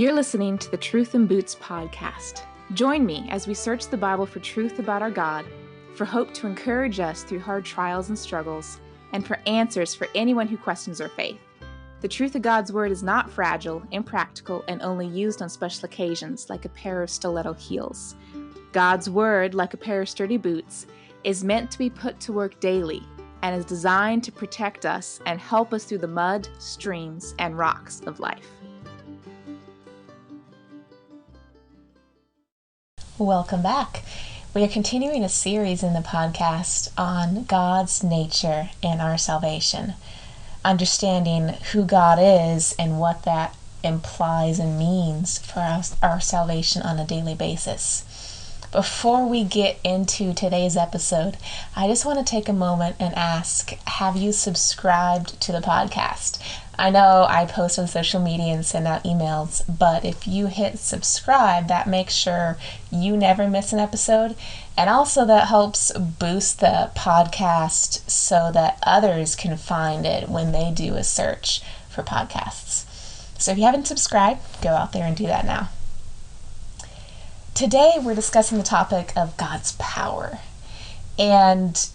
You're listening to the Truth in Boots podcast. Join me as we search the Bible for truth about our God, for hope to encourage us through hard trials and struggles, and for answers for anyone who questions our faith. The truth of God's Word is not fragile, impractical, and only used on special occasions like a pair of stiletto heels. God's Word, like a pair of sturdy boots, is meant to be put to work daily and is designed to protect us and help us through the mud, streams, and rocks of life. Welcome back. We are continuing a series in the podcast on God's nature and our salvation, understanding who God is and what that implies and means for our, our salvation on a daily basis. Before we get into today's episode, I just want to take a moment and ask Have you subscribed to the podcast? I know I post on social media and send out emails, but if you hit subscribe, that makes sure you never miss an episode. And also, that helps boost the podcast so that others can find it when they do a search for podcasts. So if you haven't subscribed, go out there and do that now. Today, we're discussing the topic of God's power. And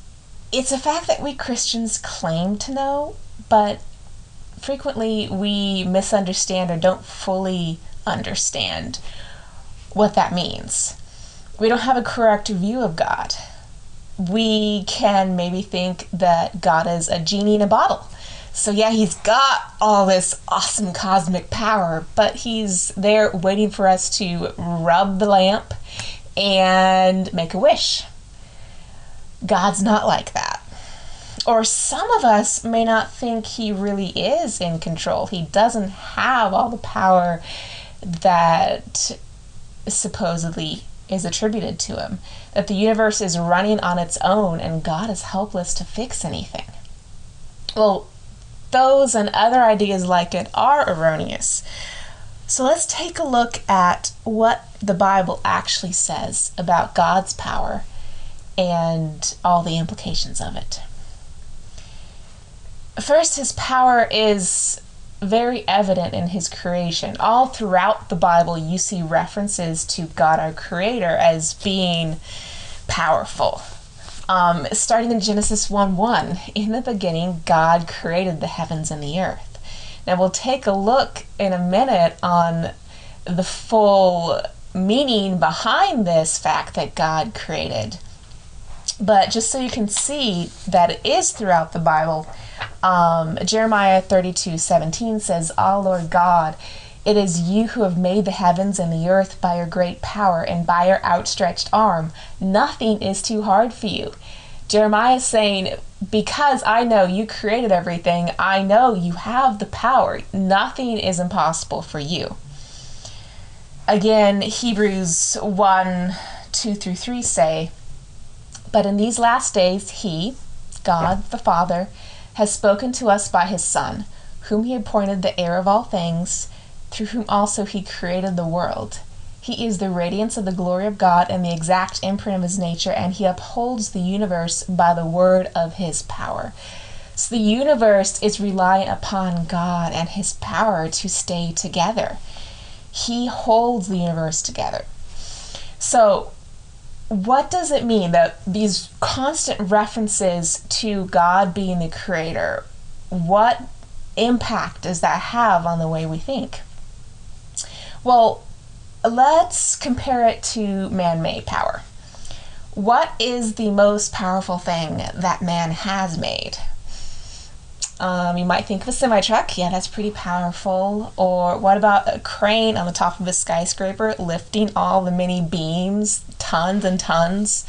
it's a fact that we Christians claim to know, but frequently we misunderstand or don't fully understand what that means. We don't have a correct view of God. We can maybe think that God is a genie in a bottle. So, yeah, he's got all this awesome cosmic power, but he's there waiting for us to rub the lamp and make a wish. God's not like that or some of us may not think he really is in control. He doesn't have all the power that supposedly is attributed to him. That the universe is running on its own and God is helpless to fix anything. Well, those and other ideas like it are erroneous. So let's take a look at what the Bible actually says about God's power and all the implications of it. First, his power is very evident in his creation. All throughout the Bible, you see references to God, our Creator, as being powerful. Um, starting in Genesis 1 1, in the beginning, God created the heavens and the earth. Now, we'll take a look in a minute on the full meaning behind this fact that God created. But just so you can see that it is throughout the Bible, um, Jeremiah 32 17 says, Ah, Lord God, it is you who have made the heavens and the earth by your great power and by your outstretched arm. Nothing is too hard for you. Jeremiah is saying, Because I know you created everything, I know you have the power. Nothing is impossible for you. Again, Hebrews 1 2 through 3 say, But in these last days, He, God the Father, has spoken to us by his Son, whom he appointed the heir of all things, through whom also he created the world. He is the radiance of the glory of God and the exact imprint of his nature, and he upholds the universe by the word of his power. So the universe is reliant upon God and his power to stay together. He holds the universe together. So what does it mean that these constant references to God being the creator? What impact does that have on the way we think? Well, let's compare it to man made power. What is the most powerful thing that man has made? Um, you might think of a semi truck. Yeah, that's pretty powerful. Or what about a crane on the top of a skyscraper lifting all the many beams, tons and tons,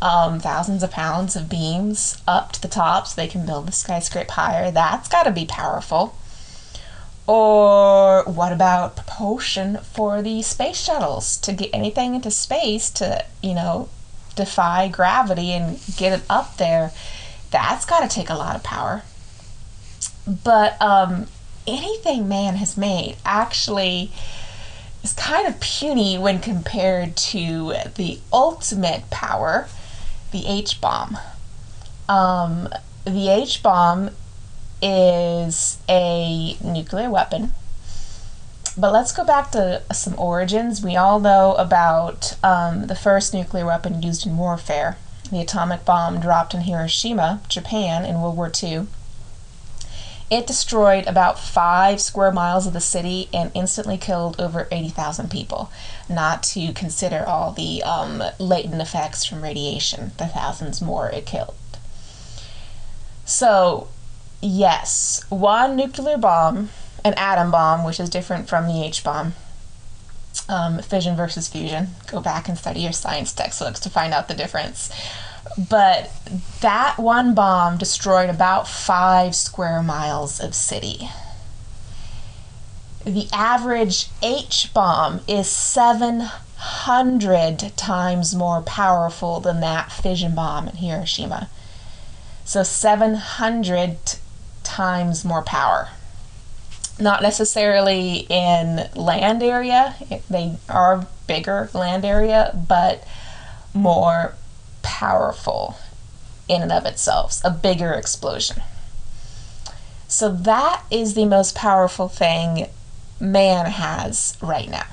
um, thousands of pounds of beams up to the top so they can build the skyscraper higher? That's got to be powerful. Or what about propulsion for the space shuttles to get anything into space to, you know, defy gravity and get it up there? That's got to take a lot of power. But um, anything man has made actually is kind of puny when compared to the ultimate power, the H bomb. Um, the H bomb is a nuclear weapon But let's go back to some origins. We all know about um, the first nuclear weapon used in warfare, the atomic bomb dropped in Hiroshima, Japan, in World War II. It destroyed about five square miles of the city and instantly killed over 80,000 people, not to consider all the um, latent effects from radiation, the thousands more it killed. So, yes, one nuclear bomb, an atom bomb, which is different from the H bomb, um, fission versus fusion. Go back and study your science textbooks to find out the difference but that one bomb destroyed about five square miles of city. The average H bomb is 700 times more powerful than that fission bomb in Hiroshima. So 700 times more power. Not necessarily in land area, they are bigger land area, but more powerful in and of itself, a bigger explosion. So that is the most powerful thing man has right now,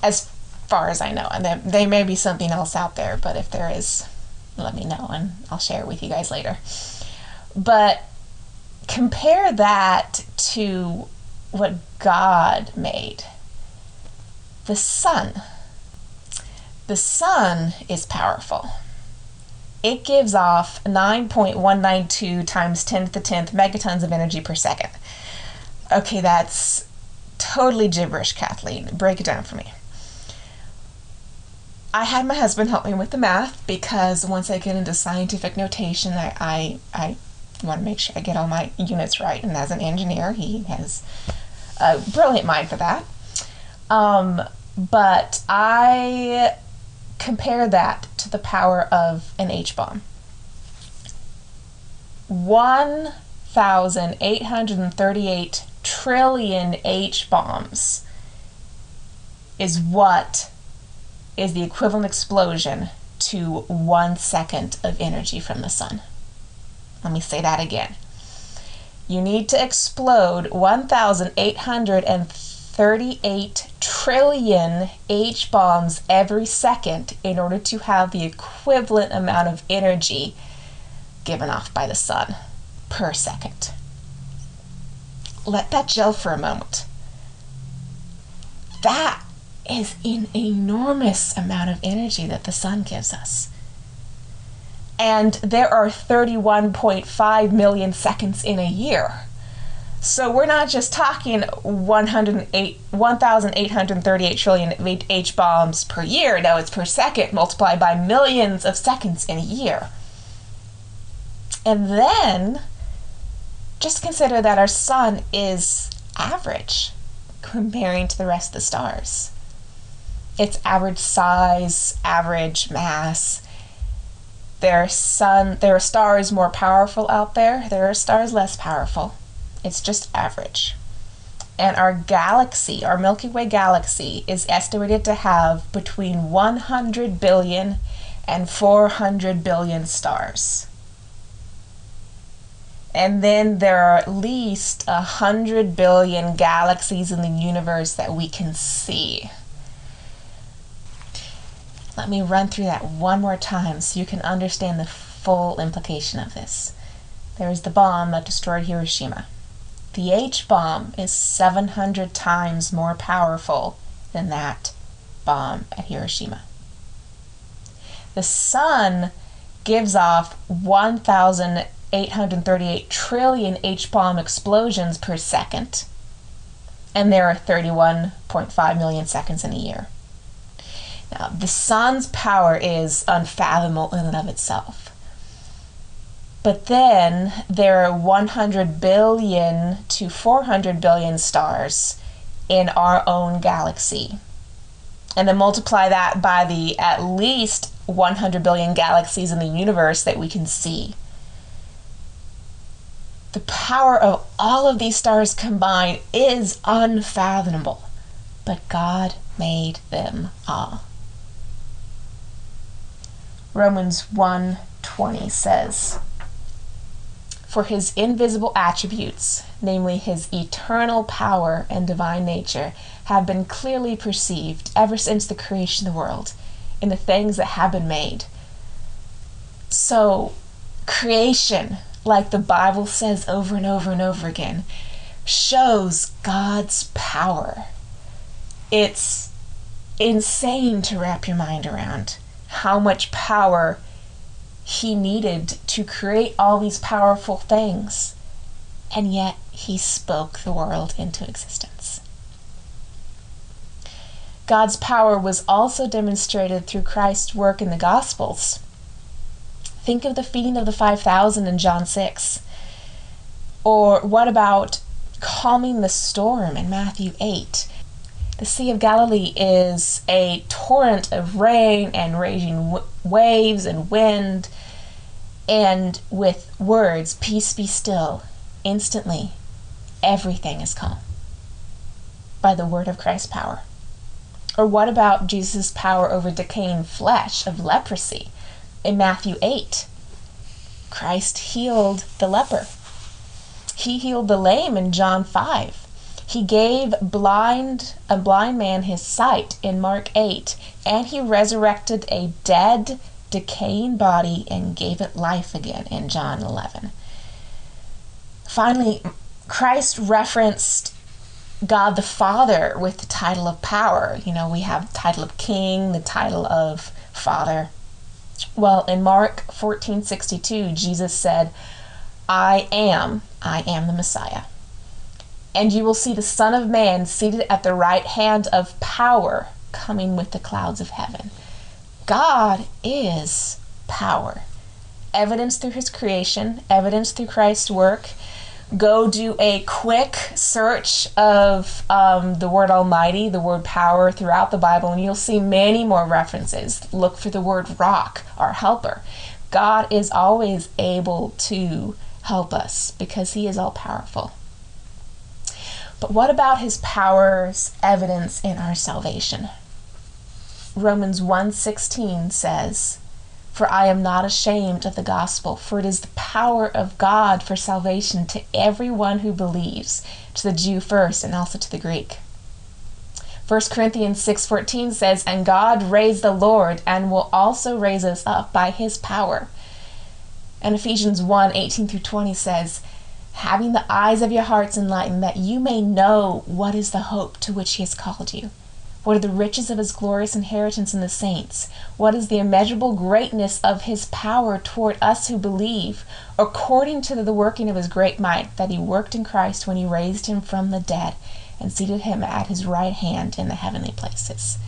as far as I know. And there, there may be something else out there, but if there is, let me know and I'll share it with you guys later. But compare that to what God made the sun the sun is powerful. It gives off 9.192 times 10 to the 10th megatons of energy per second. Okay, that's totally gibberish, Kathleen. Break it down for me. I had my husband help me with the math because once I get into scientific notation, I, I, I want to make sure I get all my units right. And as an engineer, he has a brilliant mind for that. Um, but I compare that to the power of an H bomb. 1,838 trillion H bombs is what is the equivalent explosion to one second of energy from the sun. Let me say that again. You need to explode 1,838 38 trillion H bombs every second in order to have the equivalent amount of energy given off by the sun per second. Let that gel for a moment. That is an enormous amount of energy that the sun gives us. And there are 31.5 million seconds in a year. So we're not just talking 108, 1,838 trillion H bombs per year. No, it's per second multiplied by millions of seconds in a year. And then just consider that our sun is average comparing to the rest of the stars. It's average size, average mass. There are sun there are stars more powerful out there. There are stars less powerful. It's just average. And our galaxy, our Milky Way galaxy, is estimated to have between 100 billion and 400 billion stars. And then there are at least 100 billion galaxies in the universe that we can see. Let me run through that one more time so you can understand the full implication of this. There is the bomb that destroyed Hiroshima. The H bomb is 700 times more powerful than that bomb at Hiroshima. The sun gives off 1,838 trillion H bomb explosions per second, and there are 31.5 million seconds in a year. Now, the sun's power is unfathomable in and of itself. But then there are 100 billion to 400 billion stars in our own galaxy. And then multiply that by the at least 100 billion galaxies in the universe that we can see. The power of all of these stars combined is unfathomable, but God made them all. Romans 1:20 says, for his invisible attributes, namely his eternal power and divine nature, have been clearly perceived ever since the creation of the world in the things that have been made. So, creation, like the Bible says over and over and over again, shows God's power. It's insane to wrap your mind around how much power he needed to create all these powerful things, and yet he spoke the world into existence. God's power was also demonstrated through Christ's work in the Gospels. Think of the feeding of the 5,000 in John 6. Or what about calming the storm in Matthew 8? The Sea of Galilee is a torrent of rain and raging w- waves and wind, and with words, Peace be still, instantly, everything is calm by the word of Christ's power. Or what about Jesus' power over decaying flesh of leprosy in Matthew 8? Christ healed the leper. He healed the lame in John 5. He gave blind a blind man his sight in Mark 8, and he resurrected a dead, decaying body and gave it life again in John 11. Finally, Christ referenced God the Father with the title of power. You know, we have the title of king, the title of father. Well, in Mark 14:62, Jesus said, "I am, I am the Messiah." and you will see the Son of Man seated at the right hand of power coming with the clouds of heaven. God is power. Evidence through his creation, evidence through Christ's work. Go do a quick search of um, the word Almighty, the word power throughout the Bible, and you'll see many more references. Look for the word rock, our helper. God is always able to help us because he is all powerful. But what about his power's evidence in our salvation? Romans 1:16 says, "For I am not ashamed of the gospel, for it is the power of God for salvation to everyone who believes, to the Jew first and also to the Greek." 1 Corinthians 6:14 says, "And God raised the Lord and will also raise us up by his power." And Ephesians 1:18 through 20 says, having the eyes of your hearts enlightened, that you may know what is the hope to which he has called you. What are the riches of his glorious inheritance in the saints? What is the immeasurable greatness of his power toward us who believe, according to the working of his great might that he worked in Christ when he raised him from the dead and seated him at his right hand in the heavenly places?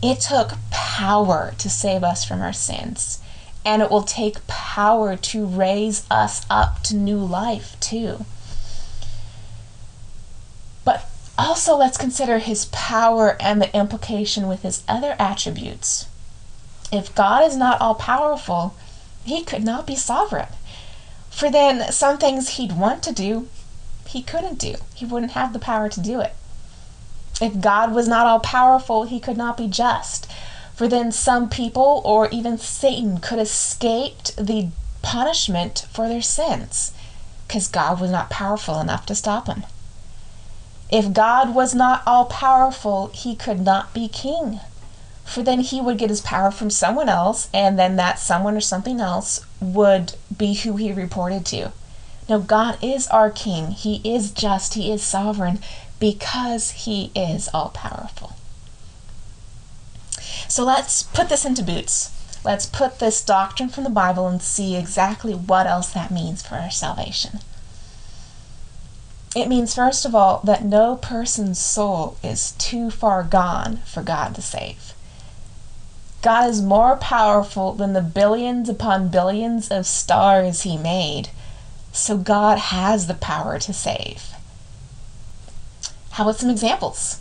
It took power to save us from our sins and it will take power to raise us up to new life too. But also, let's consider his power and the implication with his other attributes. If God is not all powerful, he could not be sovereign. For then, some things he'd want to do, he couldn't do. He wouldn't have the power to do it. If God was not all powerful, he could not be just for then some people or even Satan could escape the punishment for their sins because God was not powerful enough to stop them. If God was not all powerful, he could not be king. For then he would get his power from someone else, and then that someone or something else would be who he reported to. No, God is our king. He is just. He is sovereign because he is all powerful. So let's put this into boots. Let's put this doctrine from the Bible and see exactly what else that means for our salvation. It means, first of all, that no person's soul is too far gone for God to save. God is more powerful than the billions upon billions of stars He made, so God has the power to save. How about some examples?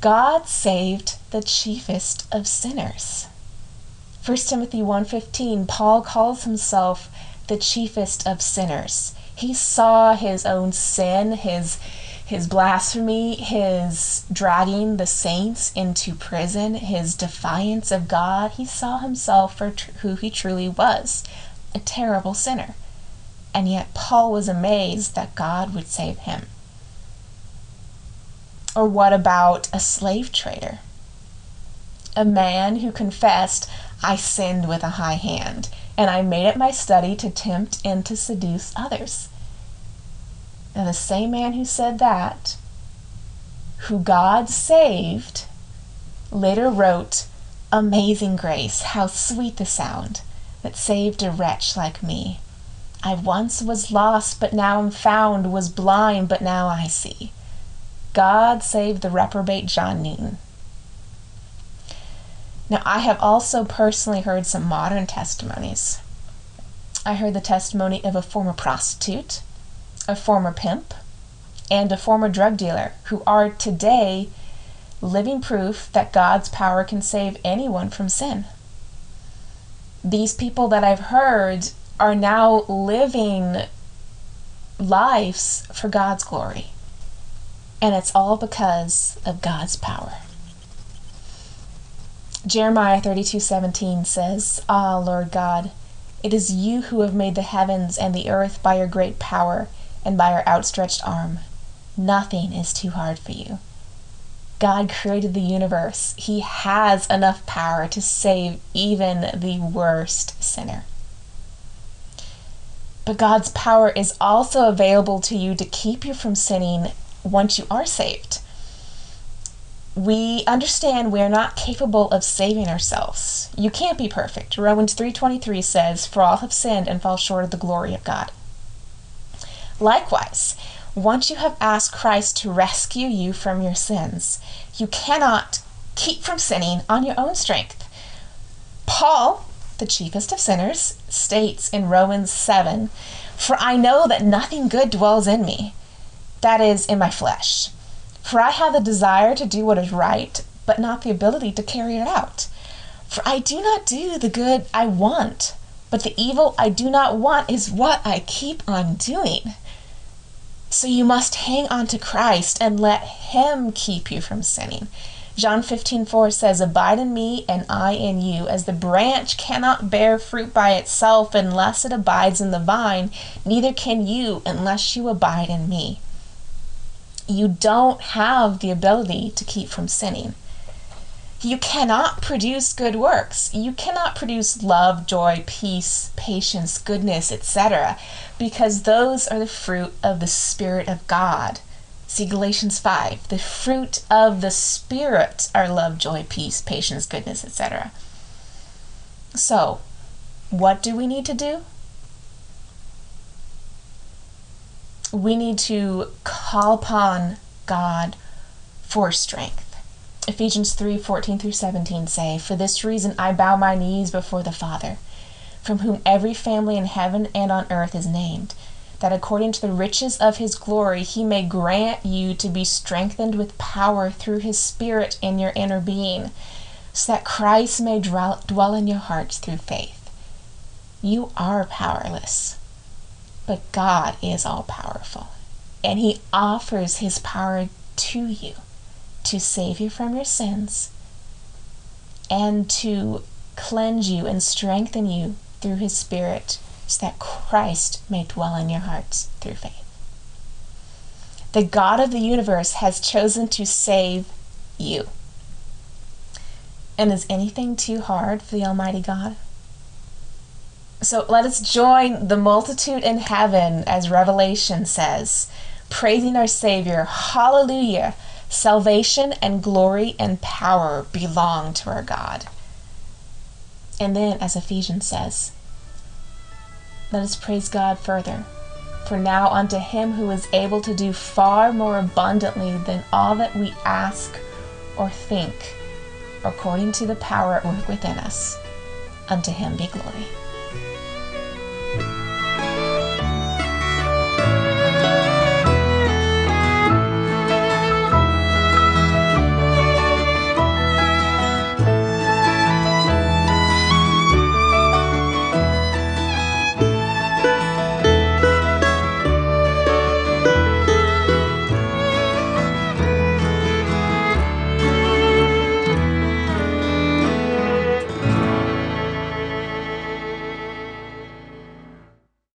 God saved the chiefest of sinners. 1 Timothy 1:15 Paul calls himself the chiefest of sinners. He saw his own sin, his his blasphemy, his dragging the saints into prison, his defiance of God. He saw himself for tr- who he truly was, a terrible sinner. and yet Paul was amazed that God would save him. Or what about a slave trader? A man who confessed, I sinned with a high hand, and I made it my study to tempt and to seduce others. Now, the same man who said that, who God saved, later wrote, Amazing grace, how sweet the sound that saved a wretch like me. I once was lost, but now am found, was blind, but now I see. God save the reprobate John Newton. Now, I have also personally heard some modern testimonies. I heard the testimony of a former prostitute, a former pimp, and a former drug dealer who are today living proof that God's power can save anyone from sin. These people that I've heard are now living lives for God's glory. And it's all because of God's power. Jeremiah 32:17 says, "Ah, Lord God, it is you who have made the heavens and the earth by your great power and by your outstretched arm. Nothing is too hard for you." God created the universe. He has enough power to save even the worst sinner. But God's power is also available to you to keep you from sinning once you are saved. We understand we are not capable of saving ourselves. You can't be perfect. Romans 3:23 says, "For all have sinned and fall short of the glory of God." Likewise, once you have asked Christ to rescue you from your sins, you cannot keep from sinning on your own strength. Paul, the chiefest of sinners, states in Romans 7 For I know that nothing good dwells in me, that is, in my flesh. For I have the desire to do what is right, but not the ability to carry it out. For I do not do the good I want, but the evil I do not want is what I keep on doing. So you must hang on to Christ and let Him keep you from sinning. John 15, 4 says, Abide in me and I in you. As the branch cannot bear fruit by itself unless it abides in the vine, neither can you unless you abide in me. You don't have the ability to keep from sinning. You cannot produce good works. You cannot produce love, joy, peace, patience, goodness, etc., because those are the fruit of the Spirit of God. See Galatians 5. The fruit of the Spirit are love, joy, peace, patience, goodness, etc. So, what do we need to do? We need to call upon God for strength. Ephesians 3 14 through 17 say, For this reason I bow my knees before the Father, from whom every family in heaven and on earth is named, that according to the riches of his glory he may grant you to be strengthened with power through his Spirit in your inner being, so that Christ may dwell, dwell in your hearts through faith. You are powerless, but God is all powerful, and he offers his power to you to save you from your sins and to cleanse you and strengthen you through his Spirit so that Christ may dwell in your hearts through faith. The God of the universe has chosen to save you. And is anything too hard for the Almighty God? So let us join the multitude in heaven, as Revelation says, praising our Savior. Hallelujah! Salvation and glory and power belong to our God. And then, as Ephesians says, let us praise God further. For now unto him who is able to do far more abundantly than all that we ask or think, according to the power at work within us, unto him be glory.